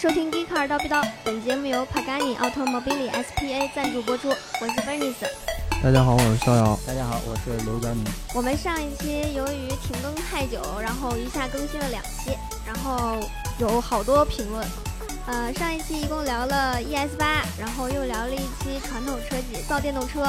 收听《g e e Car 刀逼刀》，本节目由 Pagani Automobili SPA 赞助播出。我是 Bernice。大家好，我是逍遥。大家好，我是刘佳明。我们上一期由于停更太久，然后一下更新了两期，然后有好多评论。呃，上一期一共聊了 ES 八，然后又聊了一期传统车企造电动车。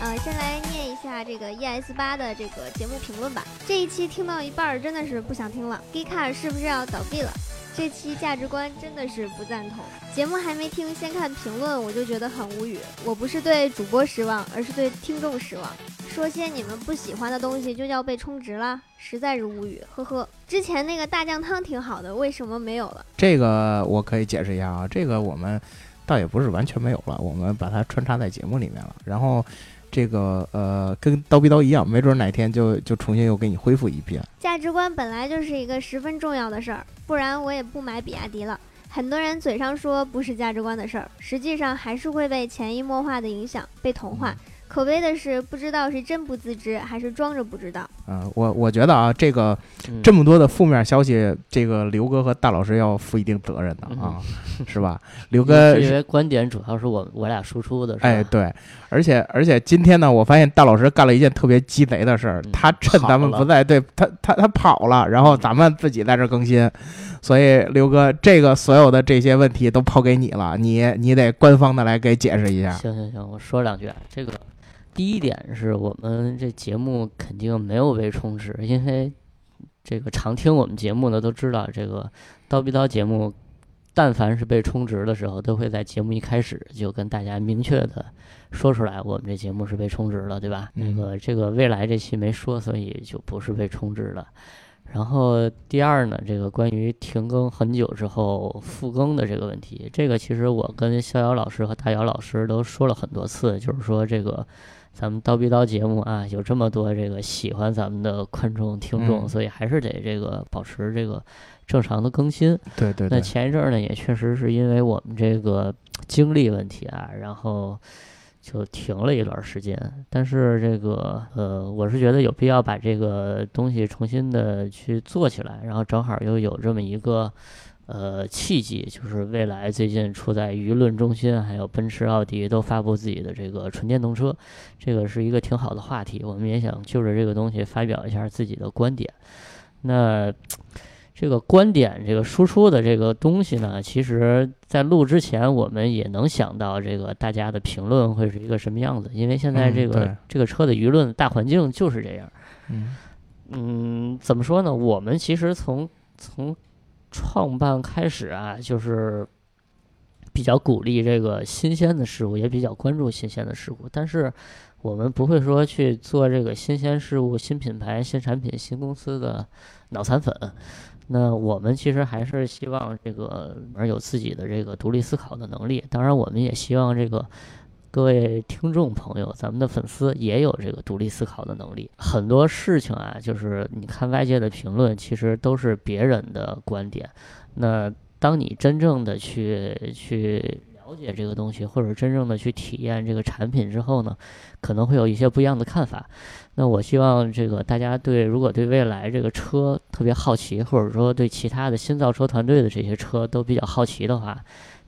呃，先来念一下这个 ES 八的这个节目评论吧。这一期听到一半儿，真的是不想听了。g e e Car 是不是要倒闭了？这期价值观真的是不赞同。节目还没听，先看评论，我就觉得很无语。我不是对主播失望，而是对听众失望。说些你们不喜欢的东西就叫被充值了，实在是无语。呵呵，之前那个大酱汤挺好的，为什么没有了？这个我可以解释一下啊，这个我们倒也不是完全没有了，我们把它穿插在节目里面了。然后。这个呃，跟刀逼刀一样，没准哪天就就重新又给你恢复一遍。价值观本来就是一个十分重要的事儿，不然我也不买比亚迪了。很多人嘴上说不是价值观的事儿，实际上还是会被潜移默化的影响，被同化。可悲的是，不知道是真不自知，还是装着不知道。嗯，我我觉得啊，这个这么多的负面消息，这个刘哥和大老师要负一定责任的啊，是吧？刘哥因为观点主要是我我俩输出的，哎，对，而且而且今天呢，我发现大老师干了一件特别鸡贼的事儿，他趁咱们不在，对他他他跑了，然后咱们自己在这更新，所以刘哥，这个所有的这些问题都抛给你了，你你得官方的来给解释一下。行行行，我说两句啊，这个。第一点是我们这节目肯定没有被充值，因为这个常听我们节目的都知道，这个刀逼刀节目，但凡是被充值的时候，都会在节目一开始就跟大家明确的说出来，我们这节目是被充值了，对吧？那个这个未来这期没说，所以就不是被充值了。然后第二呢，这个关于停更很久之后复更的这个问题，这个其实我跟逍遥老师和大姚老师都说了很多次，就是说这个。咱们叨逼叨节目啊，有这么多这个喜欢咱们的观众听众，所以还是得这个保持这个正常的更新。对对。那前一阵儿呢，也确实是因为我们这个精力问题啊，然后就停了一段时间。但是这个呃，我是觉得有必要把这个东西重新的去做起来，然后正好又有这么一个。呃，契机就是未来最近处在舆论中心，还有奔驰、奥迪都发布自己的这个纯电动车，这个是一个挺好的话题。我们也想就着这个东西发表一下自己的观点。那这个观点，这个输出的这个东西呢，其实在录之前，我们也能想到这个大家的评论会是一个什么样子，因为现在这个这个车的舆论大环境就是这样。嗯嗯，怎么说呢？我们其实从从创办开始啊，就是比较鼓励这个新鲜的事物，也比较关注新鲜的事物。但是我们不会说去做这个新鲜事物、新品牌、新产品、新公司的脑残粉。那我们其实还是希望这个而有自己的这个独立思考的能力。当然，我们也希望这个。各位听众朋友，咱们的粉丝也有这个独立思考的能力。很多事情啊，就是你看外界的评论，其实都是别人的观点。那当你真正的去去了解这个东西，或者真正的去体验这个产品之后呢，可能会有一些不一样的看法。那我希望这个大家对，如果对未来这个车特别好奇，或者说对其他的新造车团队的这些车都比较好奇的话。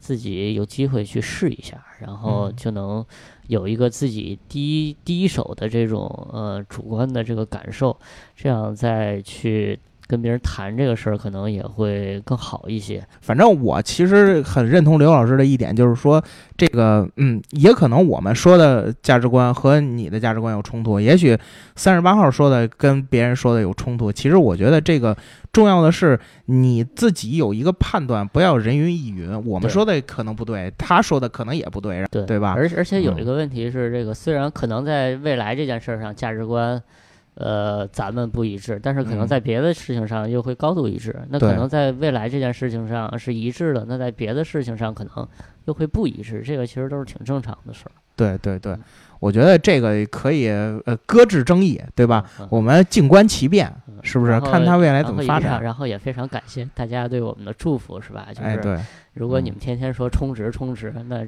自己有机会去试一下，然后就能有一个自己第一第一手的这种呃主观的这个感受，这样再去。跟别人谈这个事儿，可能也会更好一些。反正我其实很认同刘老师的一点，就是说这个，嗯，也可能我们说的价值观和你的价值观有冲突。也许三十八号说的跟别人说的有冲突。其实我觉得这个重要的是你自己有一个判断，不要人云亦云。我们说的可能不对，他说的可能也不对，对对吧？而而且有一个问题是，这个虽然可能在未来这件事上价值观。呃，咱们不一致，但是可能在别的事情上又会高度一致。那可能在未来这件事情上是一致的，那在别的事情上可能又会不一致。这个其实都是挺正常的事儿。对对对，我觉得这个可以呃搁置争议，对吧？我们静观其变，是不是？看他未来怎么发展。然后也非常感谢大家对我们的祝福，是吧？就哎，是对，如果你嗯们天天说充值充值，那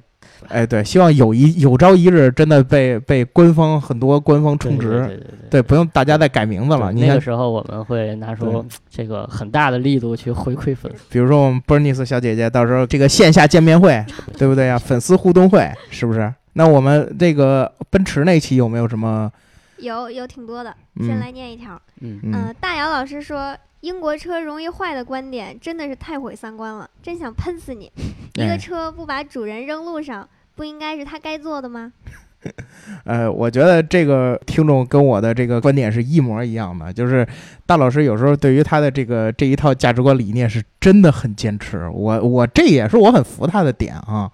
哎，对，希望有一有朝一日真的被被官方很多官方充值，对不用大家再改名字了。你那个，时候我们会拿出这个很大的力度去回馈粉丝。比如说我们 Bernice 小姐姐，到时候这个线下见面会，对不对呀？粉丝互动会是不是？那我们这个奔驰那期有没有什么？有有挺多的，先嗯来念一条。嗯，嗯呃，大姚老师说，英国车容易坏的观点真的是太毁三观了，真想喷死你！一哎个车不把主人扔路上，不应该是他该做的吗？呃，我觉得这个听众跟我的这个观点是一模一样的，就是大老师有时候对于他的这个这一套价值观理念是真的很坚持。我我这也是我很服他的点啊，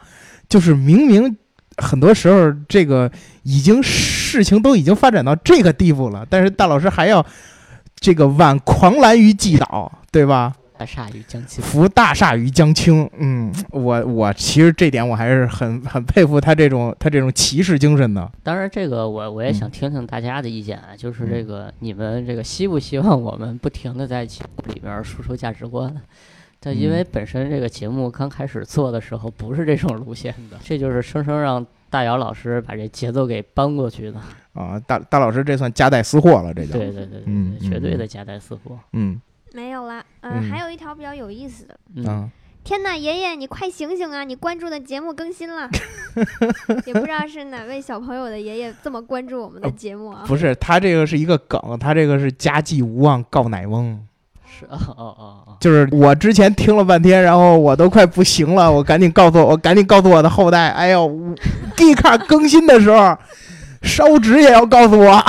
就是明明很多时候这个已经事情都已经发展到这个地步了，但是大老师还要这个挽狂澜于既倒，对吧？大厦于将倾。扶大厦于将倾。嗯，我我其实这点我还是很很佩服他这种他这种骑士精神的。当然，这个我我也想嗯听听大家的意见啊，就是这嗯个你们这个希不希望我们不停的在节目里边输出价值观？但因为嗯本身这个节目刚开始做的时候不是这种路线的，这就是生生让大姚老师把这节奏给搬过去的。啊，大大老师这算夹带私货了，这叫对对对对嗯，绝对嗯的夹带私货。嗯没有啦。呃，嗯还有一条比较有意思的。嗯，啊，天呐，爷爷，你快醒醒啊！你关注的节目更新了，也不知道是哪位小朋友的爷爷这么关注我们的节目啊？不是，他这个是一个梗，他这个是家祭无忘告乃翁，是哦哦哦哦，就是我之前听了半天，然后我都快不行了，我赶紧告诉我，赶紧告诉我的后代，哎呦，D 卡更新的时候烧纸也要告诉我。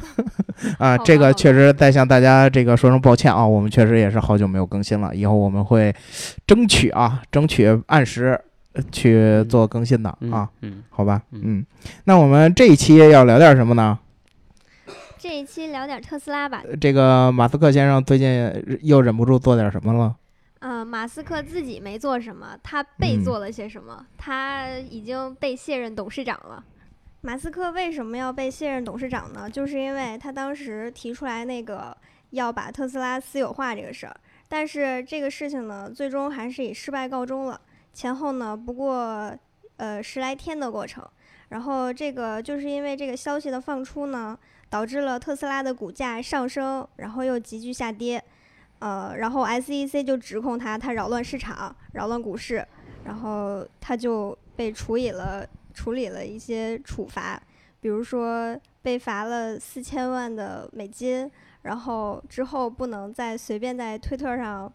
啊，这个确实再向大家这个说声抱歉啊，我们确实也是好久没有更新了，以后我们会争取啊，争取按时呃去做更新的嗯啊，嗯，好吧，嗯。嗯，那我们这一期要聊点什么呢？这一期聊点特斯拉吧。呃这个马斯克先生最近又忍不住做点什么了？呃，马斯克自己没做什么，他被嗯做了些什么？他已经被卸任董事长了。马斯克为什么要被卸任董事长呢？就是因为他当时提出来那个要把特斯拉私有化这个事儿，但是这个事情呢，最终还是以失败告终了。前后呢，不过呃十来天的过程。然后这个就是因为这个消息的放出呢，导致了特斯拉的股价上升，然后又急剧下跌。呃，然后 SEC 就指控他，他扰乱市场，扰乱股市，然后他就被处以了处理了一些处罚，比如说被罚了四千万的美金，然后之后不能再随便在推特上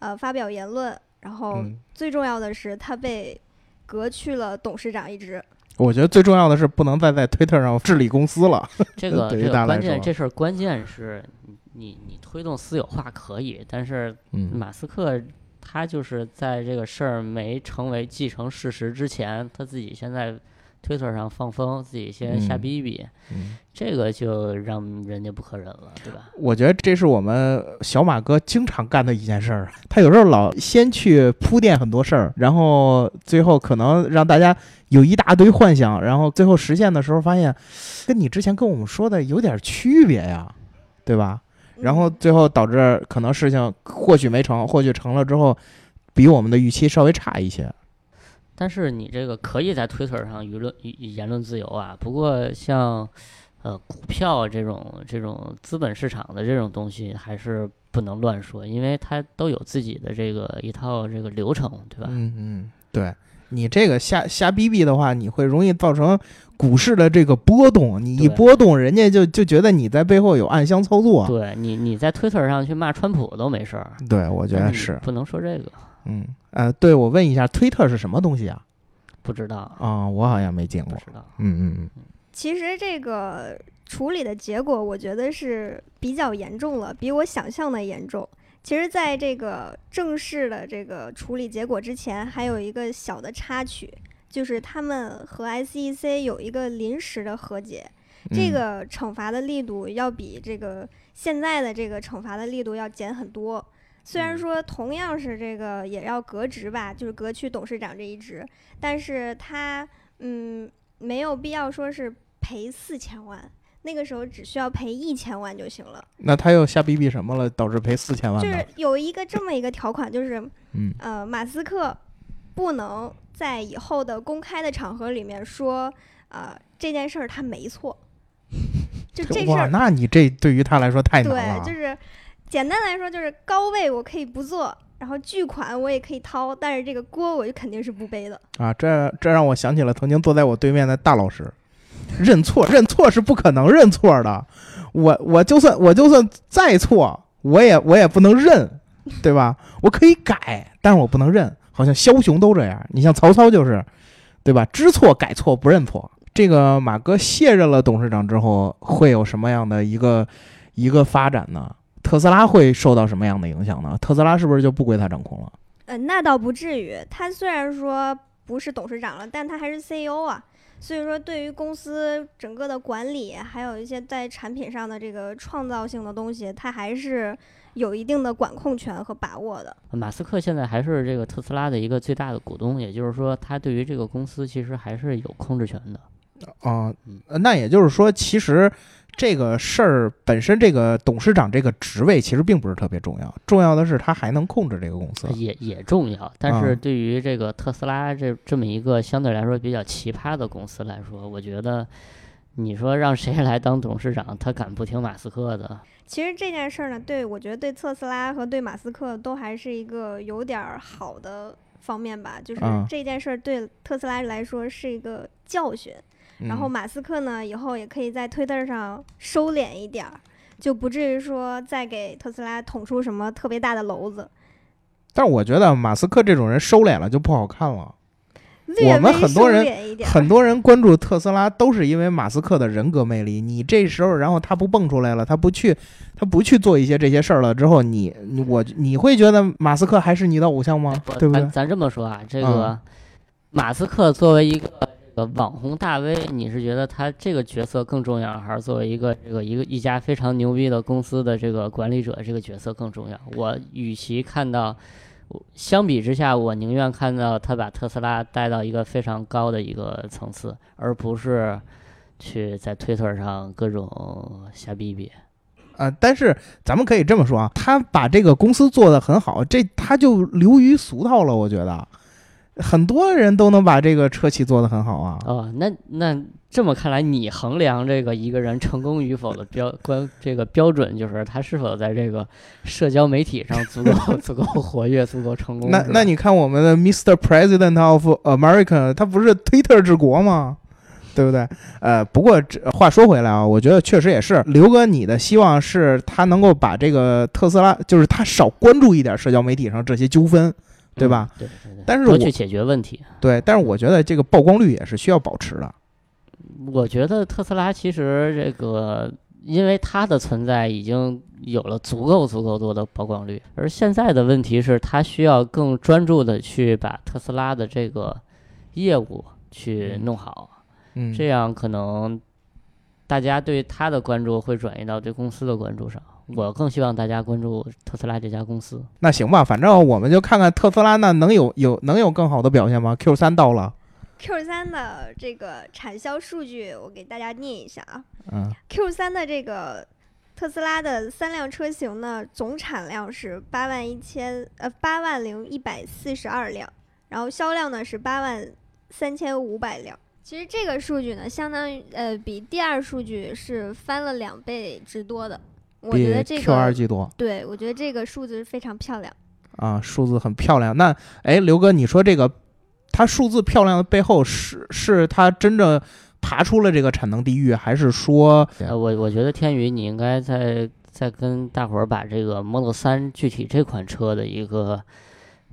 呃发表言论，然后嗯，最重要的是他被革去了董事长一职。我觉得最重要的是不能再在推特上治理公司了。这个这个关键，这事儿关键是你你你推动私有化可以，但是嗯马斯克他就是在这个事儿没成为既成事实之前，他自己现在推特上放风，自己先瞎嗯逼逼，嗯这个就让人家不可忍了，对吧？我觉得这是我们小马哥经常干的一件事儿。他有时候老先去铺垫很多事儿，然后最后可能让大家有一大堆幻想，然后最后实现的时候发现，跟你之前跟我们说的有点区别呀，对吧？然后嗯最后导致可能事情或许没成，或许成了之后，比我们的预期稍微差一些。但是你这个可以在推特上舆论言言论自由啊，不过像呃股票这种这种资本市场的这种东西，还是不能乱说，因为它都有自己的这个一套这个流程，对吧？嗯嗯，对你这个瞎瞎逼逼的话，你会容易造成股市的这个波动。你一波动，人家就就觉得你在背后有暗箱操作。对你你在推特上去骂川普都没事儿，对，我觉得是。不能说这个，嗯呃，对我问一下，推特是什么东西啊？不知道啊、我好像没见过。不知道。嗯嗯嗯，其实这个处理的结果，我觉得是比较严重了，比我想象的严重。其实，在这个正式的这个处理结果之前，还有一个小的插曲，就是他们和 SEC 有一个临时的和解。这嗯个惩罚的力度要比这个现在的这个惩罚的力度要减很多。虽然嗯说同样是这个也要革职吧，就是革去董事长这一职，但是他嗯没有必要说是赔四千万，那个时候只需要赔一千万就行了。那他又瞎逼逼什么了，导致赔四千万就是？有一个这么一个条款，就是 嗯呃，马斯克不能在以后的公开的场合里面说，呃，这件事儿他没错。就这事，儿，那你这对于他来说太难了。对，就是简单来说，就是高位我可以不做，然后巨款我也可以掏，但是这个锅我就肯定是不背的。啊，这这让我想起了曾经坐在我对面的大老师，认错认错是不可能认错的，我我就算我就算再错，我也我也不能认，对吧？我可以改，但是我不能认，好像枭雄都这样。你像曹操就是，对吧？知错改错不认错。这个马哥卸任了董事长之后，会有什么样的一个一个发展呢？特斯拉会受到什么样的影响呢？特斯拉是不是就不归他掌控了？呃，那倒不至于。他虽然说不是董事长了，但他还是 CEO 啊。所以说，对于公司整个的管理，还有一些在产品上的这个创造性的东西，他还是有一定的管控权和把握的。马斯克现在还是这个特斯拉的一个最大的股东，也就是说，他对于这个公司其实还是有控制权的。啊、嗯呃那也就是说，其实这个事儿本身，这个董事长这个职位其实并不是特别重要，重要的是他还能控制这个公司。也也重要，但是啊对于这个特斯拉这这么一个相对来说比较奇葩的公司来说，我觉得你说让谁来当董事长，他敢不听马斯克的？其实这件事儿呢，对我觉得对特斯拉和对马斯克都还是一个有点儿好的方面吧。就是啊这件事儿对特斯拉来说是一个教训，然后嗯马斯克呢以后也可以在推特上收敛一点儿，就不至于说再给特斯拉捅出什么特别大的篓子。但是我觉得马斯克这种人收敛了就不好看了。我们很多人很多人关注特斯拉都是因为马斯克的人格魅力。你这时候，然后他不蹦出来了，他不去，他不去做一些这些事儿了之后，你你我你会觉得马斯克还是你的偶像吗？对不对咱？这么说啊，这嗯个马斯克作为一个这网红大 V，你是觉得他这个角色更重要，还是作为一个这个一个一家非常牛逼的公司的这个管理者这个角色更重要？我与其看到，相比之下，我宁愿看到他把特斯拉带到一个非常高的一个层次，而不是去在推特上各种瞎逼逼。啊，但是咱们可以这么说啊，他把这个公司做得很好，这他就流于俗套了。我觉得很多人都能把这个车企做得很好啊。哦，那那这么看来，你衡量这个一个人成功与否的标关这个标准，就是他是否在这个社交媒体上足够 足够活跃、足够成功。那那你看我们的 Mr. President of America，他不是 Twitter 治国吗？对不对？呃，不过这话说回来啊，我觉得确实也是刘哥，你的希望是他能够把这个特斯拉，就是他少关注一点社交媒体上这些纠纷，对吧？嗯？对对对。但是我多去解决问题。对，但是我觉得这个曝光率也是需要保持的。我觉得特斯拉其实这个，因为它的存在已经有了足够足够多的曝光率，而现在的问题是，它需要更专注的去把特斯拉的这个业务去弄好。嗯，这样可能大家对它的关注会转移到对公司的关注上。我更希望大家关注特斯拉这家公司。那行吧，反正我们就看看特斯拉那能有有能有更好的表现吗？Q 三到了，Q 三的这个产销数据，我给大家念一下啊。嗯 Q 三的这个特斯拉的三辆车型呢，总产量是八万一千呃八万零一百四十二辆，然后销量呢是八万三千五百辆。其实这个数据呢，相当于呃比第二数据是翻了两倍之多的。我比觉得这个 Q 二个 G 多对，我觉得这个数字非常漂亮。啊，数字很漂亮。那哎，刘哥，你说这个它数字漂亮的背后是是它真正爬出了这个产能地狱，还是说呃，我我觉得天宇，你应该再再跟大伙儿把这个 Model 三具体这款车的一个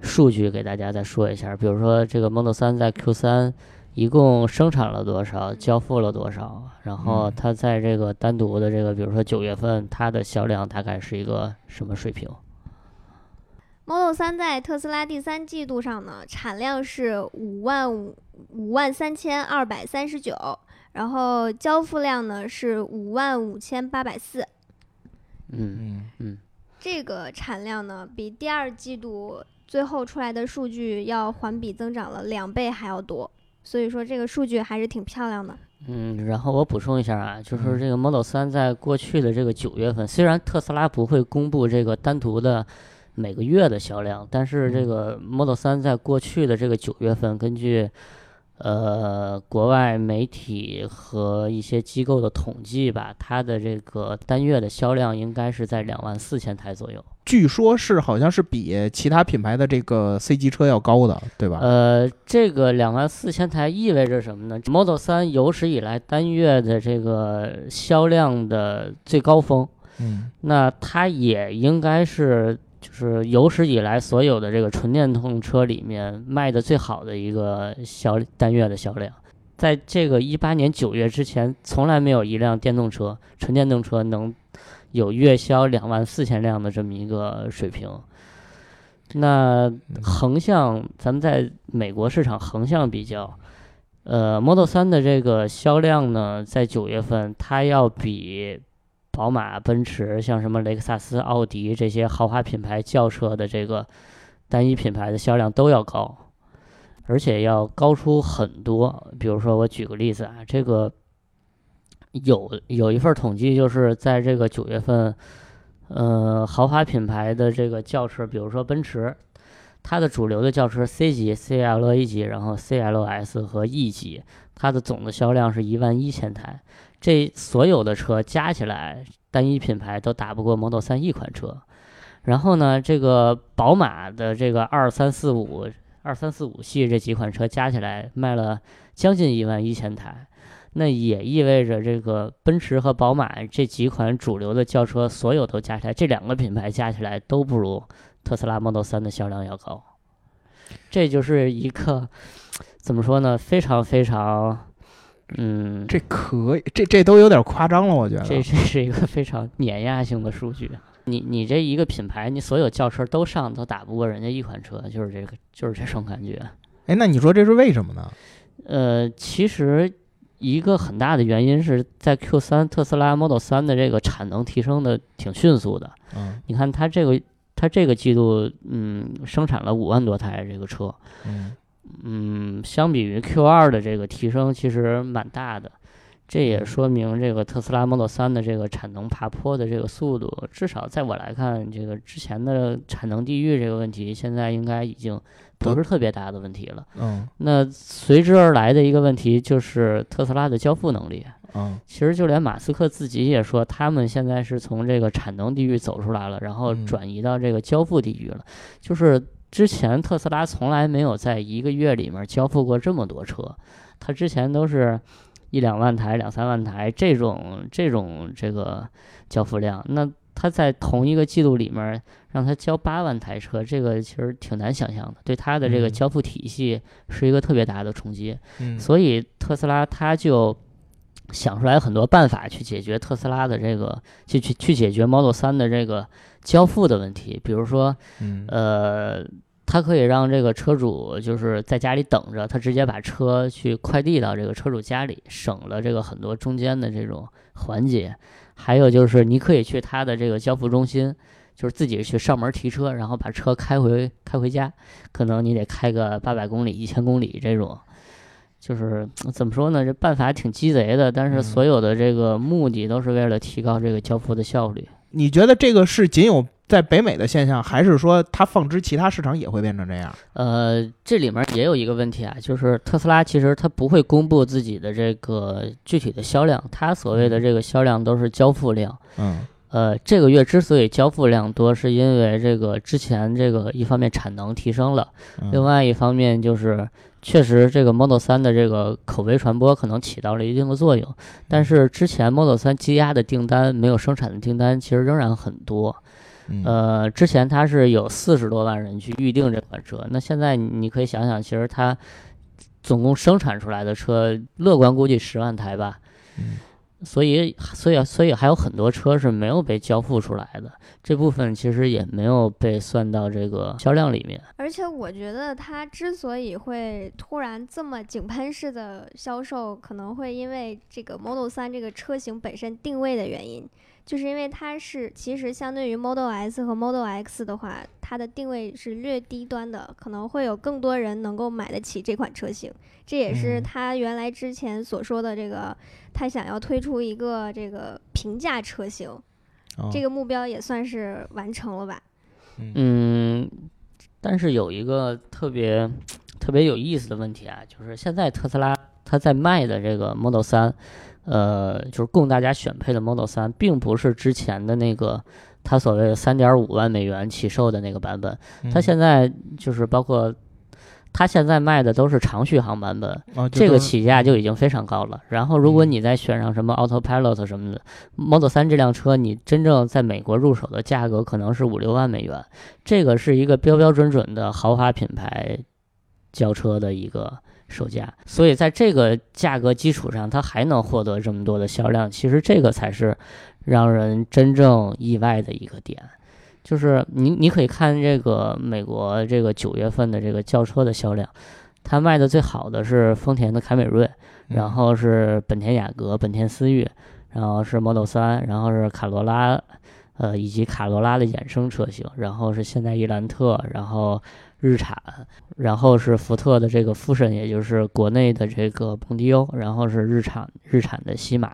数据给大家再说一下。比如说，这个 Model 三在 Q 3一共生产了多少，交付了多少，然后嗯它在这个单独的这个，比如说九月份，它的销量大概是一个什么水平？Model 3在特斯拉第三季度上呢，产量是五万五五万三千二百三十九，然后交付量呢是五万五千八百四。嗯嗯这个产量呢，比第二季度最后出来的数据要环比增长了两倍还要多，所以说这个数据还是挺漂亮的。嗯，然后我补充一下啊，就是嗯这个 Model 三在过去的这个九月份，虽然特斯拉不会公布这个单独的每个月的销量，但是这嗯个 Model 三在过去的这个九月份，根据呃国外媒体和一些机构的统计吧，它的这个单月的销量应该是在两万四千台左右。据说是好像是比其他品牌的这个 C 级车要高的，对吧？呃，这个两万四千台意味着什么呢？Model 3有史以来单月的这个销量的最高峰，嗯那它也应该是就是有史以来所有的这个纯电动车里面卖的最好的一个销单月的销量。在这个一八年九月之前，从来没有一辆电动车纯电动车能有月销两万四千辆的这么一个水平。那横向，咱们在美国市场横向比较，呃，Model 3的这个销量呢，在九月份它要比宝马、奔驰，像什么雷克萨斯、奥迪这些豪华品牌轿车的这个单一品牌的销量都要高，而且要高出很多。比如说，我举个例子啊，这个有有一份统计，就是在这个九月份，呃，豪华品牌的这个轿车，比如说奔驰，它的主流的轿车 C 级、CLA 级，然后 CLS 和 E 级，它的总的销量是一万一千台。这所有的车加起来，单一品牌都打不过 Model 3一款车。然后呢，这个宝马的这个二三四五、二三四五系这几款车加起来卖了将近一万一千台，那也意味着这个奔驰和宝马这几款主流的轿车，所有都加起来，这两个品牌加起来都不如特斯拉 Model 3的销量要高。这就是一个怎么说呢？非常非常，嗯，这可以，这这都有点夸张了，我觉得。这这是一个非常碾压性的数据。你你这一个品牌，你所有轿车都上，都打不过人家一款车，就是这个，就是这种感觉。哎，那你说这是为什么呢？呃，其实一个很大的原因是在 Q 三特斯拉 Model 三的这个产能提升的挺迅速的。嗯你看它这个，它这个季度，嗯，生产了五万多台这个车，嗯嗯，相比于 Q 2的这个提升，其实蛮大的。这也说明这个特斯拉 Model 3的这个产能爬坡的这个速度，至少在我来看，这个之前的产能地域这个问题，现在应该已经不是特别大的问题了。嗯那随之而来的一个问题就是特斯拉的交付能力。嗯其实就连马斯克自己也说，他们现在是从这个产能地域走出来了，然后嗯转移到这个交付地域了。就是之前特斯拉从来没有在一个月里面交付过这么多车，它之前都是一两万台、两三万台这种这种这个交付量。那它在同一个季度里面让它交八万台车，这个其实挺难想象的，对它的这个嗯交付体系是一个特别大的冲击。嗯，所以特斯拉它就想出来很多办法去解决特斯拉的这个，去去去解决 Model 三的这个交付的问题。比如说，嗯呃，它可以让这个车主就是在家里等着，他直接把车去快递到这个车主家里，省了这个很多中间的这种环节。还有就是，你可以去他的这个交付中心，就是自己去上门提车，然后把车开回开回家，可能你得开个 八百公里、一千公里这种。就是怎么说呢？这办法挺鸡贼的，但是嗯所有的这个目的都是为了提高这个交付的效率。你觉得这个是仅有在北美的现象，还是说它放之其他市场也会变成这样？呃，这里面也有一个问题啊，就是特斯拉其实它不会公布自己的这个具体的销量，它所谓的这个销量都是交付量。嗯呃，这个月之所以交付量多，是因为这个之前这个一方面产能提升了，嗯另外一方面就是确实这个 Model 3的这个口碑传播可能起到了一定的作用，但是之前 Model 3积压的订单没有生产的订单其实仍然很多。嗯呃，之前它是有四十多万人去预定这款车，那现在你你可以想想，其实它总共生产出来的车，乐观估计十万台吧。嗯所以所以所以还有很多车是没有被交付出来的，这部分其实也没有被算到这个销量里面。而且我觉得它之所以会突然这么井喷式的销售，可能会因为这个 Model 三这个车型本身定位的原因。就是因为它是其实相对于 Model S 和 Model X 的话，它的定位是略低端的，可能会有更多人能够买得起这款车型。这也是嗯他原来之前所说的这个，他想要推出一个这个平价车型，哦这个目标也算是完成了吧？嗯，但是有一个特别特别有意思的问题啊，就是现在特斯拉它在卖的这个 Model 3，呃，就是供大家选配的 Model 3，并不是之前的那个它所谓的三点五万美元起售的那个版本，它嗯现在就是包括。它现在卖的都是长续航版本，哦这个起价就已经非常高了。然后，如果嗯你再选上什么 Autopilot 什么的，Model 3这辆车，你真正在美国入手的价格可能是五六万美元，这个是一个标标准准的豪华品牌轿车的一个售价。所以在这个价格基础上，它还能获得这么多的销量，其实这个才是让人真正意外的一个点。就是你，你可以看这个美国这个九月份的这个轿车的销量，它卖的最好的是丰田的凯美瑞，嗯然后是本田雅阁、本田思域，然后是 Model 3，然后是卡罗拉，呃，以及卡罗拉的衍生车型，然后是现代伊兰特，然后日产，然后是福特的这个福神，也就是国内的这个蒙迪欧，然后是日产日产的西马，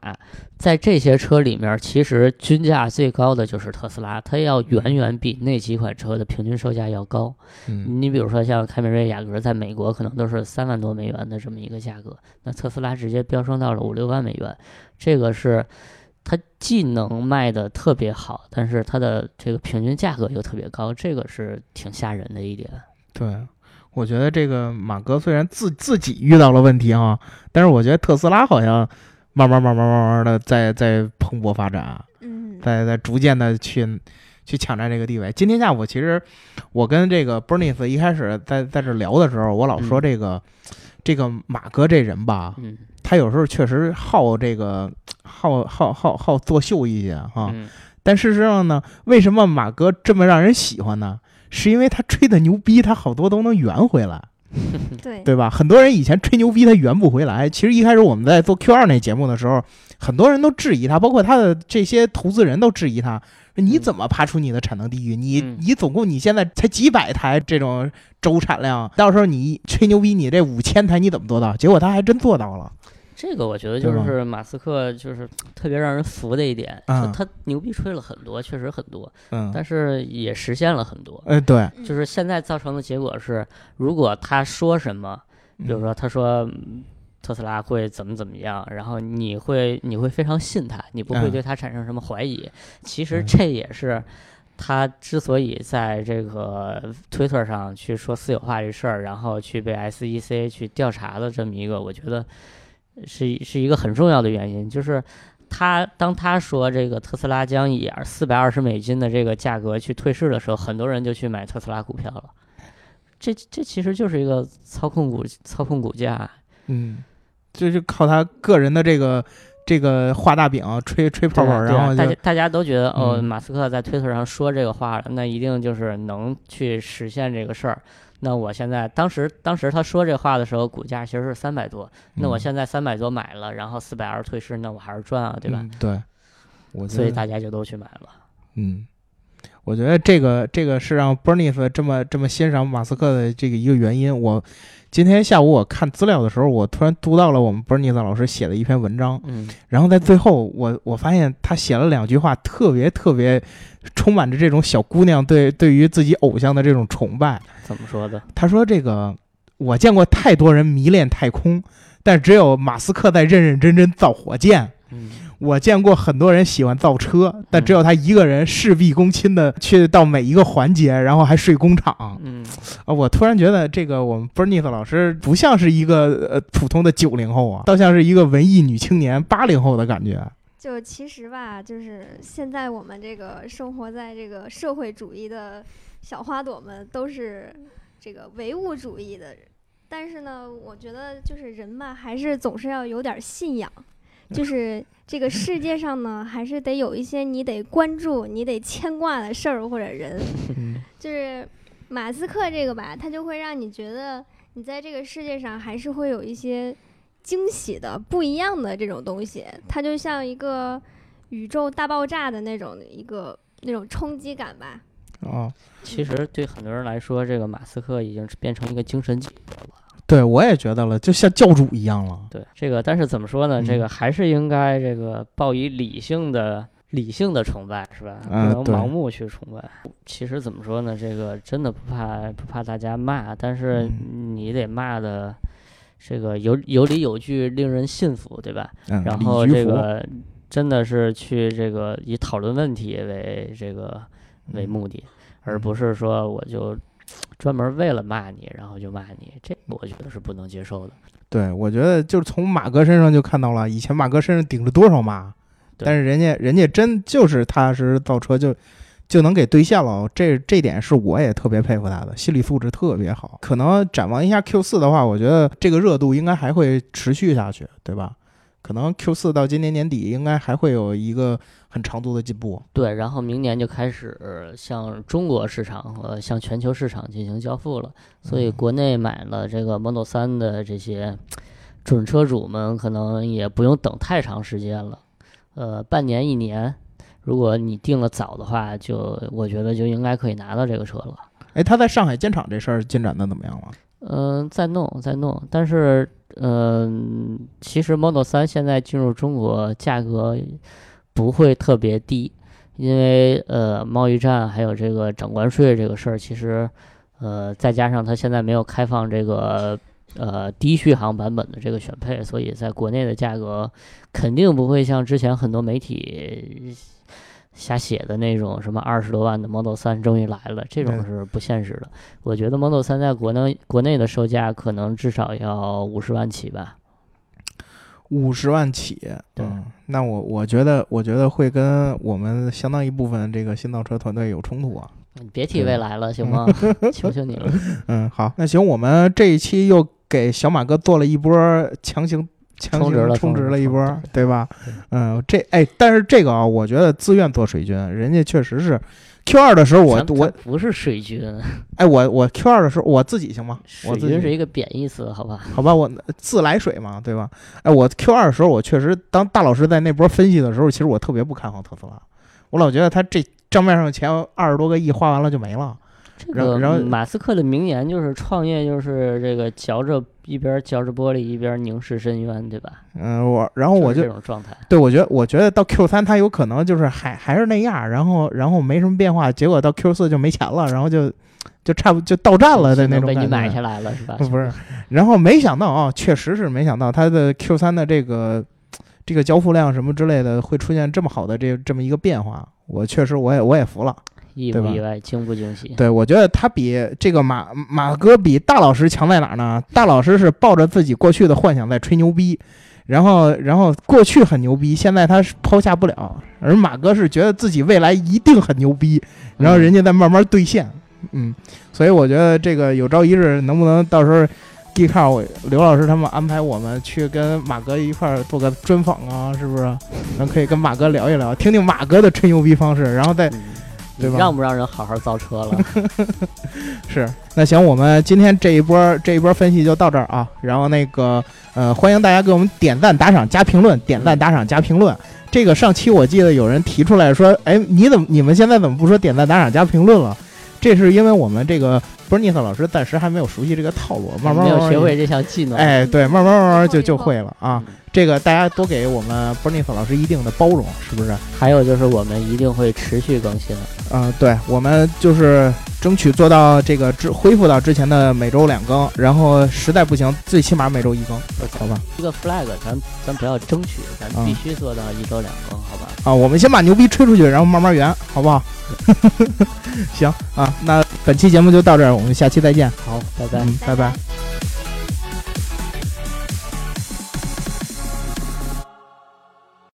在这些车里面，其实均价最高的就是特斯拉，它要远远比那几款车的平均售价要高。嗯你比如说像凯美瑞、雅阁，在美国可能都是三万多美元的这么一个价格，那特斯拉直接飙升到了五六万美元，这个是它既能卖的特别好，但是它的这个平均价格又特别高，这个是挺吓人的一点。对，我觉得这个马哥虽然自自己遇到了问题哈，但是我觉得特斯拉好像慢慢慢慢慢慢的在在蓬勃发展，嗯，在在逐渐的去去抢占这个地位。今天下午其实我跟这个 Bernice 一开始在在这聊的时候，我老说嗯这个、这个马哥这人吧，嗯他有时候确实好这个好好好好作秀一些哈。嗯但事实上呢，为什么马哥这么让人喜欢呢？是因为他吹的牛逼，他好多都能圆回来，对，对吧？很多人以前吹牛逼他圆不回来。其实一开始我们在做 Q 二那节目的时候，很多人都质疑他，包括他的这些投资人都质疑他。你怎么爬出你的产能地狱？你嗯你总共你现在才几百台这种周产量，到时候你吹牛逼，你这五千台你怎么做到？结果他还真做到了。这个我觉得就是马斯克就是特别让人服的一点，他牛逼吹了很多，确实很多，嗯，但是也实现了很多。哎，对，嗯。就是现在造成的结果是，如果他说什么，比如说他说嗯特斯拉会怎么怎么样，然后你会你会非常信他，你不会嗯。对他产生什么怀疑。其实嗯。这也是他之所以在这个推特上去说私有化这事儿，然后去被 SEC 去调查的这么一个，我觉得是是一个很重要的原因，就是。他当他说这个特斯拉将以四百二十美金的这个价格去退市的时候，很多人就去买特斯拉股票了。这这其实就是一个操控股操控股价，嗯，就是靠他个人的这个这个画大饼、吹吹泡泡，然后大家大家都觉得哦，嗯马斯克在推特上说这个话了，那一定就是能去实现这个事儿。那我现在当时当时他说这话的时候，股价其实是三百多，那我嗯现在三百多买了，然后四百二退市，那我还是赚啊，对吧？嗯对，我所以大家就都去买了。嗯，我觉得这个这个是让 Bernice 这么这么欣赏马斯克的这个一个原因。我今天下午我看资料的时候，我突然读到了我们 Bernice 老师写的一篇文章，嗯然后在最后我我发现他写了两句话，特别特别充满着这种小姑娘对对于自己偶像的这种崇拜。怎么说的？他说：“这个我见过太多人迷恋太空，但只有马斯克在认认真真造火箭。”嗯我见过很多人喜欢造车，但只有他一个人事必躬亲的去到每一个环节，然后还睡工厂嗯，啊！我突然觉得这个我们 Bernice 老师不像是一个呃普通的九零后啊，倒像是一个文艺女青年八零后的感觉。就其实吧，就是现在我们这个生活在这个社会主义的小花朵们，都是这个唯物主义的人。但是呢，我觉得就是人嘛，还是总是要有点信仰。就是这个世界上呢，还是得有一些你得关注、你得牵挂的事儿或者人。嗯 就是马斯克这个吧，他就会让你觉得你在这个世界上还是会有一些惊喜的、不一样的这种东西。它就像一个宇宙大爆炸的那种一个那种冲击感吧。哦，其实对很多人来说，这个马斯克已经是变成一个精神寄托了。对我也觉得了，就像教主一样了。对这个，但是怎么说呢？这嗯个还是应该这个抱以理性的、理性的崇拜，是吧？不能盲目去崇拜。其实怎么说呢？这个真的不怕不怕大家骂，但是嗯你得骂的这个有有理有据，令人信服，对吧？嗯，然后这个真的是去这个以讨论问题为这个为嗯目的，而不是说我就专门为了骂你，然后就骂你，这个我觉得是不能接受的。对，我觉得就是从马哥身上就看到了，以前马哥身上顶着多少骂，但是人家人家真就是踏实造车就就能给兑现了，这这点是我也特别佩服他的，心理素质特别好。可能展望一下 Q 四的话，我觉得这个热度应该还会持续下去，对吧？可能 Q 四到今年年底应该还会有一个很长足的进步。对，然后明年就开始向中国市场和向全球市场进行交付了，所以嗯国内买了这个 Model 三的这些准车主们，可能也不用等太长时间了，呃，半年一年，如果你定了早的话，就我觉得就应该可以拿到这个车了。哎，他在上海建厂这事儿进展的怎么样了？嗯、在弄，在弄，但是，嗯、其实 Model 三现在进入中国价格不会特别低，因为呃贸易战还有这个涨关税这个事儿，其实呃再加上它现在没有开放这个呃低续航版本的这个选配，所以在国内的价格肯定不会像之前很多媒体瞎写的那种什么二十多万的 Model 三终于来了，这种是不现实的。我觉得 Model 三在国内国内的售价可能至少要五十万起吧。五十万起，对嗯，那我我觉得，我觉得会跟我们相当一部分这个新造车团队有冲突啊。你别提未来了，行吗？求求你了。嗯，好，那行，我们这一期又给小马哥做了一波强行强充值了行充值了一波对吧？嗯，这哎，但是这个啊，我觉得自愿做水军，人家确实是 Q 二的时候我，咱我不是水军，哎，我我 Q 二的时候我自己行吗？我水自己军是一个贬义词，好吧？好吧，我自来水嘛，对吧？哎，我 Q 二的时候，我确实当大老师在那波分析的时候，其实我特别不看好特斯拉，我老觉得他这账面上的钱二十多个亿花完了就没了。这个马斯克的名言就是创业就是这个嚼着一边嚼着玻璃一边凝视深渊，对吧？嗯，我然后我是就这种状态。对我觉得，我觉得到 Q 三它有可能就是还还是那样，然后然后没什么变化，结果到 Q 四就没钱了，然后就就差不就到站了的那种感被你买觉。下来了是吧？不是，然后没想到啊，确实是没想到它的 Q 三的这个这个交付量什么之类的会出现这么好的这这么一个变化，我确实我也我也服了。意不意外，惊不惊喜？对，我觉得他比这个马马哥比大老师强在哪儿呢？大老师是抱着自己过去的幻想在吹牛逼，然后然后过去很牛逼，现在他是抛下不了，而马哥是觉得自己未来一定很牛逼，然后人家在慢慢兑现，嗯，所以我觉得这个有朝一日能不能到时候。g e 我刘老师他们安排我们去跟马哥一块儿做个专访啊，是不是？然后可以跟马哥聊一聊，听听马哥的吹牛逼方式，然后再嗯，对吧让不让人好好造车了？是，那行，我们今天这一波这一波分析就到这儿啊。然后那个呃，欢迎大家给我们点赞、打赏、加评论，点赞、打赏、加评论。这个上期我记得有人提出来说，哎，你怎么你们现在怎么不说点赞、打赏、加评论了？这是因为我们这个 Bernice 老师暂时还没有熟悉这个套路，慢慢没慢慢有学会这项技能。哎，对，慢慢慢慢就就会了啊。嗯这个大家多给我们 Bernice 老师一定的包容，是不是？还有就是我们一定会持续更新。嗯、对，我们就是争取做到这个之恢复到之前的每周两更，然后实在不行，最起码每周一更，好吧？一个 flag，咱咱不要争取，咱嗯必须做到一周两更，好吧？啊，我们先把牛逼吹出去，然后慢慢圆，好不好？行啊，那本期节目就到这儿，我们下期再见。好，拜拜。嗯，拜拜。拜